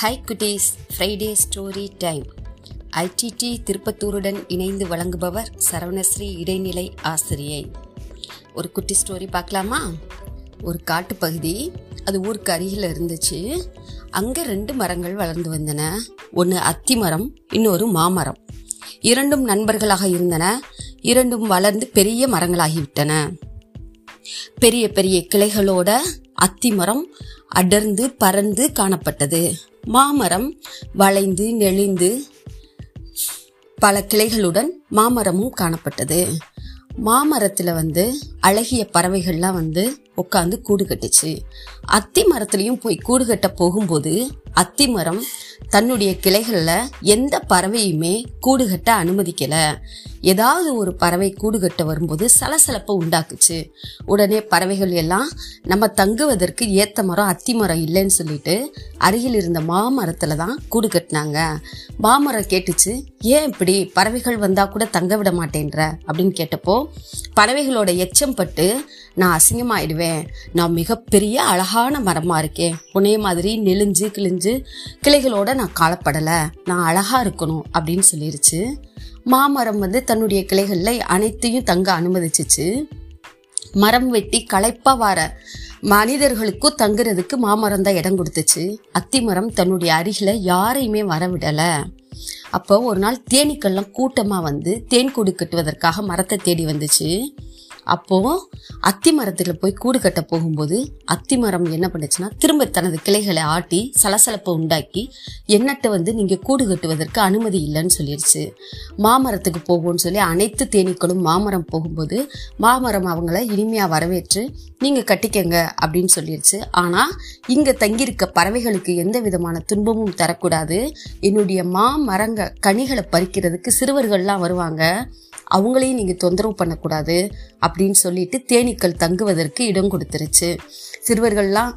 High குட்டீஸ் Friday story time IDD திருப்பத்தூருடன் இணைந்து வழங்குபவர் சரவணஸ்ரீ இடைநிலை ஆசிரியை. ஒரு குட்டி ஸ்டோரி பார்க்கலாமா? ஒரு காட்டுப்பகுதி அது ஊருக்கு அருகில் இருந்துச்சு. அங்கே ரெண்டு மரங்கள் வளர்ந்து வந்தன. ஒன்று அத்தி மரம் இன்னொரு மாமரம். இரண்டும் நண்பர்களாக இருந்தன. இரண்டும் வளர்ந்து பெரிய மரங்களாகிவிட்டன. பெரிய பெரிய கிளைகளோட அத்திமரம் அடர்ந்து பறந்து காணப்பட்டது. மாமரம் வளைந்து நெளிந்து பல கிளைகளுடன் மாமரமும் காணப்பட்டது. மாமரத்தில் வந்து அழகிய பறவைகள்லாம் வந்து உட்காந்து கூடு கட்டுச்சு. அத்தி மரத்துலேயும் போய் கூடு கட்ட போகும்போது அத்தி மரம் தன்னுடைய கிளைகளில் எந்த பறவையுமே கூடு கட்ட அனுமதிக்கல. ஏதாவது ஒரு பறவை கூடு கட்ட வரும்போது சலசலப்பை உண்டாக்குச்சு. உடனே பறவைகள் எல்லாம் நம்ம தங்குவதற்கு ஏத்த மரம் அத்தி மரம் இல்லைன்னு சொல்லிட்டு அருகில் இருந்த மாமரத்துல தான் கூடு கட்டினாங்க. மாமரம் கேட்டுச்சு ஏன் இப்படி பறவைகள் வந்தா கூட தங்க விட மாட்டேன்ற? அப்படின்னு கேட்டப்போ பறவைகளோட எச்சம் பட்டு நான் அசிங்கமாயிடுவேன். நான் மிகப்பெரிய அழகான மரமா இருக்கேன். உனே மாதிரி நெளிஞ்சு கிழிஞ்சு கிளைகளோட நான் காலப்படலை. நான் அழகா இருக்கணும் அப்படின்னு சொல்லிருச்சு. மாமரம் வந்து தன்னுடைய கிளைகளில் அனைத்தையும் தங்க அனுமதிச்சிச்சு. மரம் வெட்டி களைப்பா வர மனிதர்களுக்கும் தங்குறதுக்கு மாமரம் தான் இடம் கொடுத்துச்சு. அத்திமரம் தன்னுடைய அருகில யாரையுமே வரவிடல. அப்போ ஒரு நாள் தேனீக்கள்லாம் கூட்டமா வந்து தேன் கூடு கட்டுவதற்காக மரத்தை தேடி வந்துச்சு. அப்போ அத்தி மரத்துல போய் கூடு கட்ட போகும்போது அத்தி மரம் என்ன பண்ணுச்சுன்னா திரும்ப தனது கிளைகளை ஆட்டி சலசலப்பை உண்டாக்கி என்னட்ட வந்து நீங்க கூடு கட்டுவதற்கு அனுமதி இல்லைன்னு சொல்லிடுச்சு மாமரத்துக்கு போகும்னு சொல்லி அனைத்து தேனீக்களும் மாமரம் போகும்போது மாமரம் அவங்கள இனிமையா வரவேற்று நீங்க கட்டிக்கங்க அப்படின்னு சொல்லிடுச்சு ஆனா இங்க தங்கியிருக்க பறவைகளுக்கு எந்த விதமான துன்பமும் தரக்கூடாது. என்னுடைய மாமரங்க கனிகளை பறிக்கிறதுக்கு சிறுவர்கள்லாம் வருவாங்க. அவங்களையும் நீங்க தொந்தரவு பண்ணக்கூடாது அப்படின்னு சொல்லிட்டு தேனீக்கள் தங்குவதற்கு இடம் கொடுத்துருச்சு. சிறுவர்கள்லாம்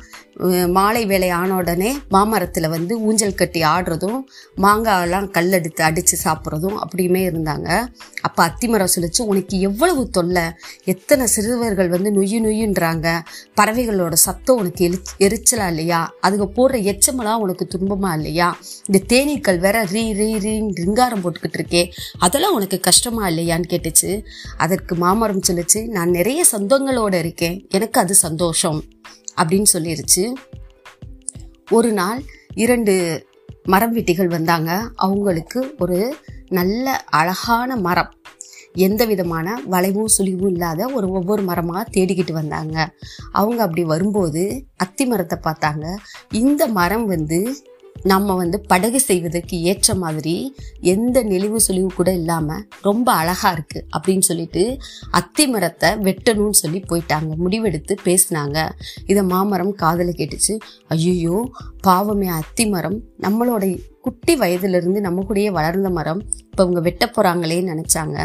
மாலை வேலை ஆன உடனே மாமரத்தில் வந்து ஊஞ்சல் கட்டி ஆடுறதும் மாங்காயெல்லாம் கல் எடுத்து அடித்து சாப்பிட்றதும் அப்படியுமே இருந்தாங்க. அப்போ அத்திமரம் சொல்லிச்சு உனக்கு எவ்வளவு தொல்லை? எத்தனை சிறுவர்கள் வந்து நொய்யு நொய்யுன்றாங்க? பறவைகளோட சத்தம் உனக்கு எரி எரிச்சலா இல்லையா? அதுங்க போடுற எச்சமெல்லாம் உனக்கு துன்பமா இல்லையா? இந்த தேனீக்கள் வேற ரீ ரீ ரீன்னு ரிங்காரம் போட்டுக்கிட்டு இருக்கே அதெல்லாம் உனக்கு கஷ்டமா இல்லையான்னு கேட்டுச்சு. அதற்கு மாமரம் சொல்லுச்சு நான் நிறைய சொந்தங்களோட இருக்கேன். எனக்கு அது சந்தோஷம். அப்படின்னு சொல்லிருச்சு. ஒரு நாள் இரண்டு மரம் வெட்டிகள் வந்தாங்க. அவங்களுக்கு ஒரு நல்ல அழகான மரம். எந்த விதமான வளைவும் சுழிவும் இல்லாத ஒரு ஒவ்வொரு மரமாக தேடிக்கிட்டு வந்தாங்க. அவங்க அப்படி வரும்போது அத்தி மரத்தை பார்த்தாங்க. இந்த மரம் வந்து நம்ம வந்து படகு செய்வதற்கு ஏற்ற மாதிரி எந்த நெளிவு சுழிவு கூட இல்லாமல் ரொம்ப அழகாக இருக்குது அப்படின்னு சொல்லிட்டு அத்தி மரத்தை வெட்டணும்னு சொல்லி போயிட்டாங்க. முடிவெடுத்து பேசினாங்க. இதை மாமரம் காதில் கேட்டுச்சு. ஐயோ பாவமே அத்தி மரம். நம்மளோட குட்டி வயதுலேருந்து நம்ம கூடயே வளர்ந்த மரம் இப்போ அவங்க வெட்ட போகிறாங்களேன்னு நினச்சாங்க.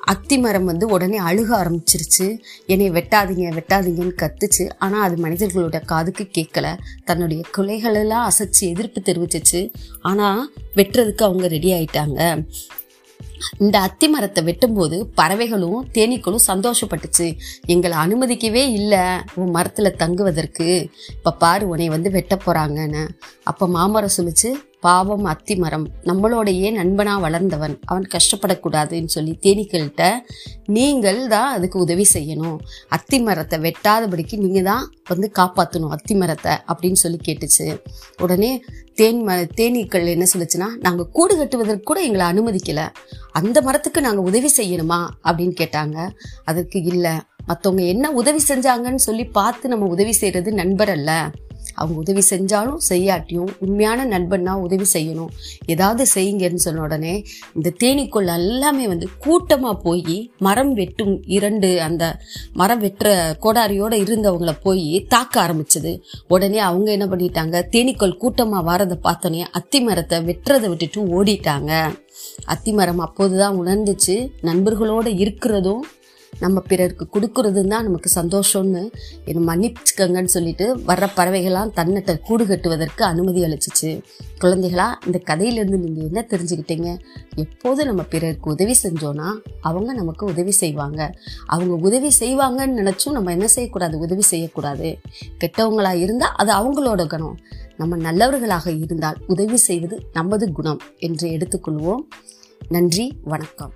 அத்தி மரம் வந்து உடனே அழுக ஆரம்பிச்சிருச்சு. என்னை வெட்டாதீங்க வெட்டாதீங்கன்னு கத்துச்சு. ஆனால் அது மனிதர்களோட காதுக்கு கேட்கல. தன்னுடைய குலைகளெல்லாம் அசைச்சு எதிர்ப்பு தெரிவிச்சிச்சு. ஆனால் வெட்டுறதுக்கு அவங்க ரெடி ஆயிட்டாங்க. இந்த அத்தி மரத்தை வெட்டும்போது பறவைகளும் தேனீக்களும் சந்தோஷப்பட்டுச்சு. எங்களை அனுமதிக்கவே இல்லை. உன் மரத்தில் தங்குவதற்கு. இப்போ பாரு உன்னை வந்து வெட்ட போகிறாங்கன்னு அப்போ மாமரம் சொல்லிச்சு பாவம் அத்தி மரம் நம்மளோடையே நண்பனா வளர்ந்தவன் அவன் கஷ்டப்படக்கூடாதுன்னு சொல்லி தேனீக்கள்கிட்ட நீங்கள் தான் அதுக்கு உதவி செய்யணும். அத்தி மரத்தை வெட்டாதபடிக்கு நீங்கள் தான் வந்து காப்பாற்றணும் அத்தி மரத்தை அப்படின்னு சொல்லி கேட்டுச்சு. உடனே தேன் ம தேனீக்கள் என்ன சொல்லுச்சுன்னா நாங்கள் கூடு கட்டுவதற்கு கூட எங்களை அனுமதிக்கலை. அந்த மரத்துக்கு நாங்கள் உதவி செய்யணுமா? அப்படின்னு கேட்டாங்க. அதற்கு இல்லை. மற்றவங்க என்ன உதவி செஞ்சாங்கன்னு சொல்லி பார்த்து நம்ம உதவி செய்கிறது நண்பர் அல்ல. அவங்க உதவி செஞ்சாலும் செய்யாட்டியும் உண்மையான நண்பன்னா உதவி செய்யணும். ஏதாவது செய்யுங்கன்னு சொன்ன உடனே இந்த தேனீக்குள் எல்லாமே வந்து கூட்டமாக போய் மரம் வெட்டும் இரண்டு அந்த மரம் வெட்டுற கோடாரியோடு இருந்தவங்கள போய் தாக்க ஆரம்பிச்சது. உடனே அவங்க என்ன பண்ணிட்டாங்க? தேனீக்கள் கூட்டமாக வரதை பார்த்தோன்னே அத்தி மரத்தை வெட்டுறதை விட்டுட்டு ஓடிட்டாங்க. அத்தி மரம் அப்போதுதான் உணர்ந்துச்சு. நண்பர்களோட இருக்கிறதும் நம்ம பிறருக்கு கொடுக்கறது தான் நமக்கு சந்தோஷம்னு என்னை மன்னிச்சுக்கங்கன்னு சொல்லிட்டு வர்ற பறவைகள்லாம் தன்னட்ட கூடு கட்டுவதற்கு அனுமதி அளிச்சிச்சு. குழந்தைகளா இந்த கதையிலேருந்து நீங்கள் என்ன தெரிஞ்சுக்கிட்டீங்க? எப்போது நம்ம பிறருக்கு உதவி செஞ்சோன்னா அவங்க நமக்கு உதவி செய்வாங்க. அவங்க உதவி செய்வாங்கன்னு நினச்சும் நம்ம என்ன செய்யக்கூடாது? உதவி செய்யக்கூடாது. கெட்டவங்களாக இருந்தால் அது அவங்களோட குணம். நம்ம நல்லவர்களாக இருந்தால் உதவி செய்வது நமது குணம் என்று எடுத்துக்கொள்வோம். நன்றி வணக்கம்.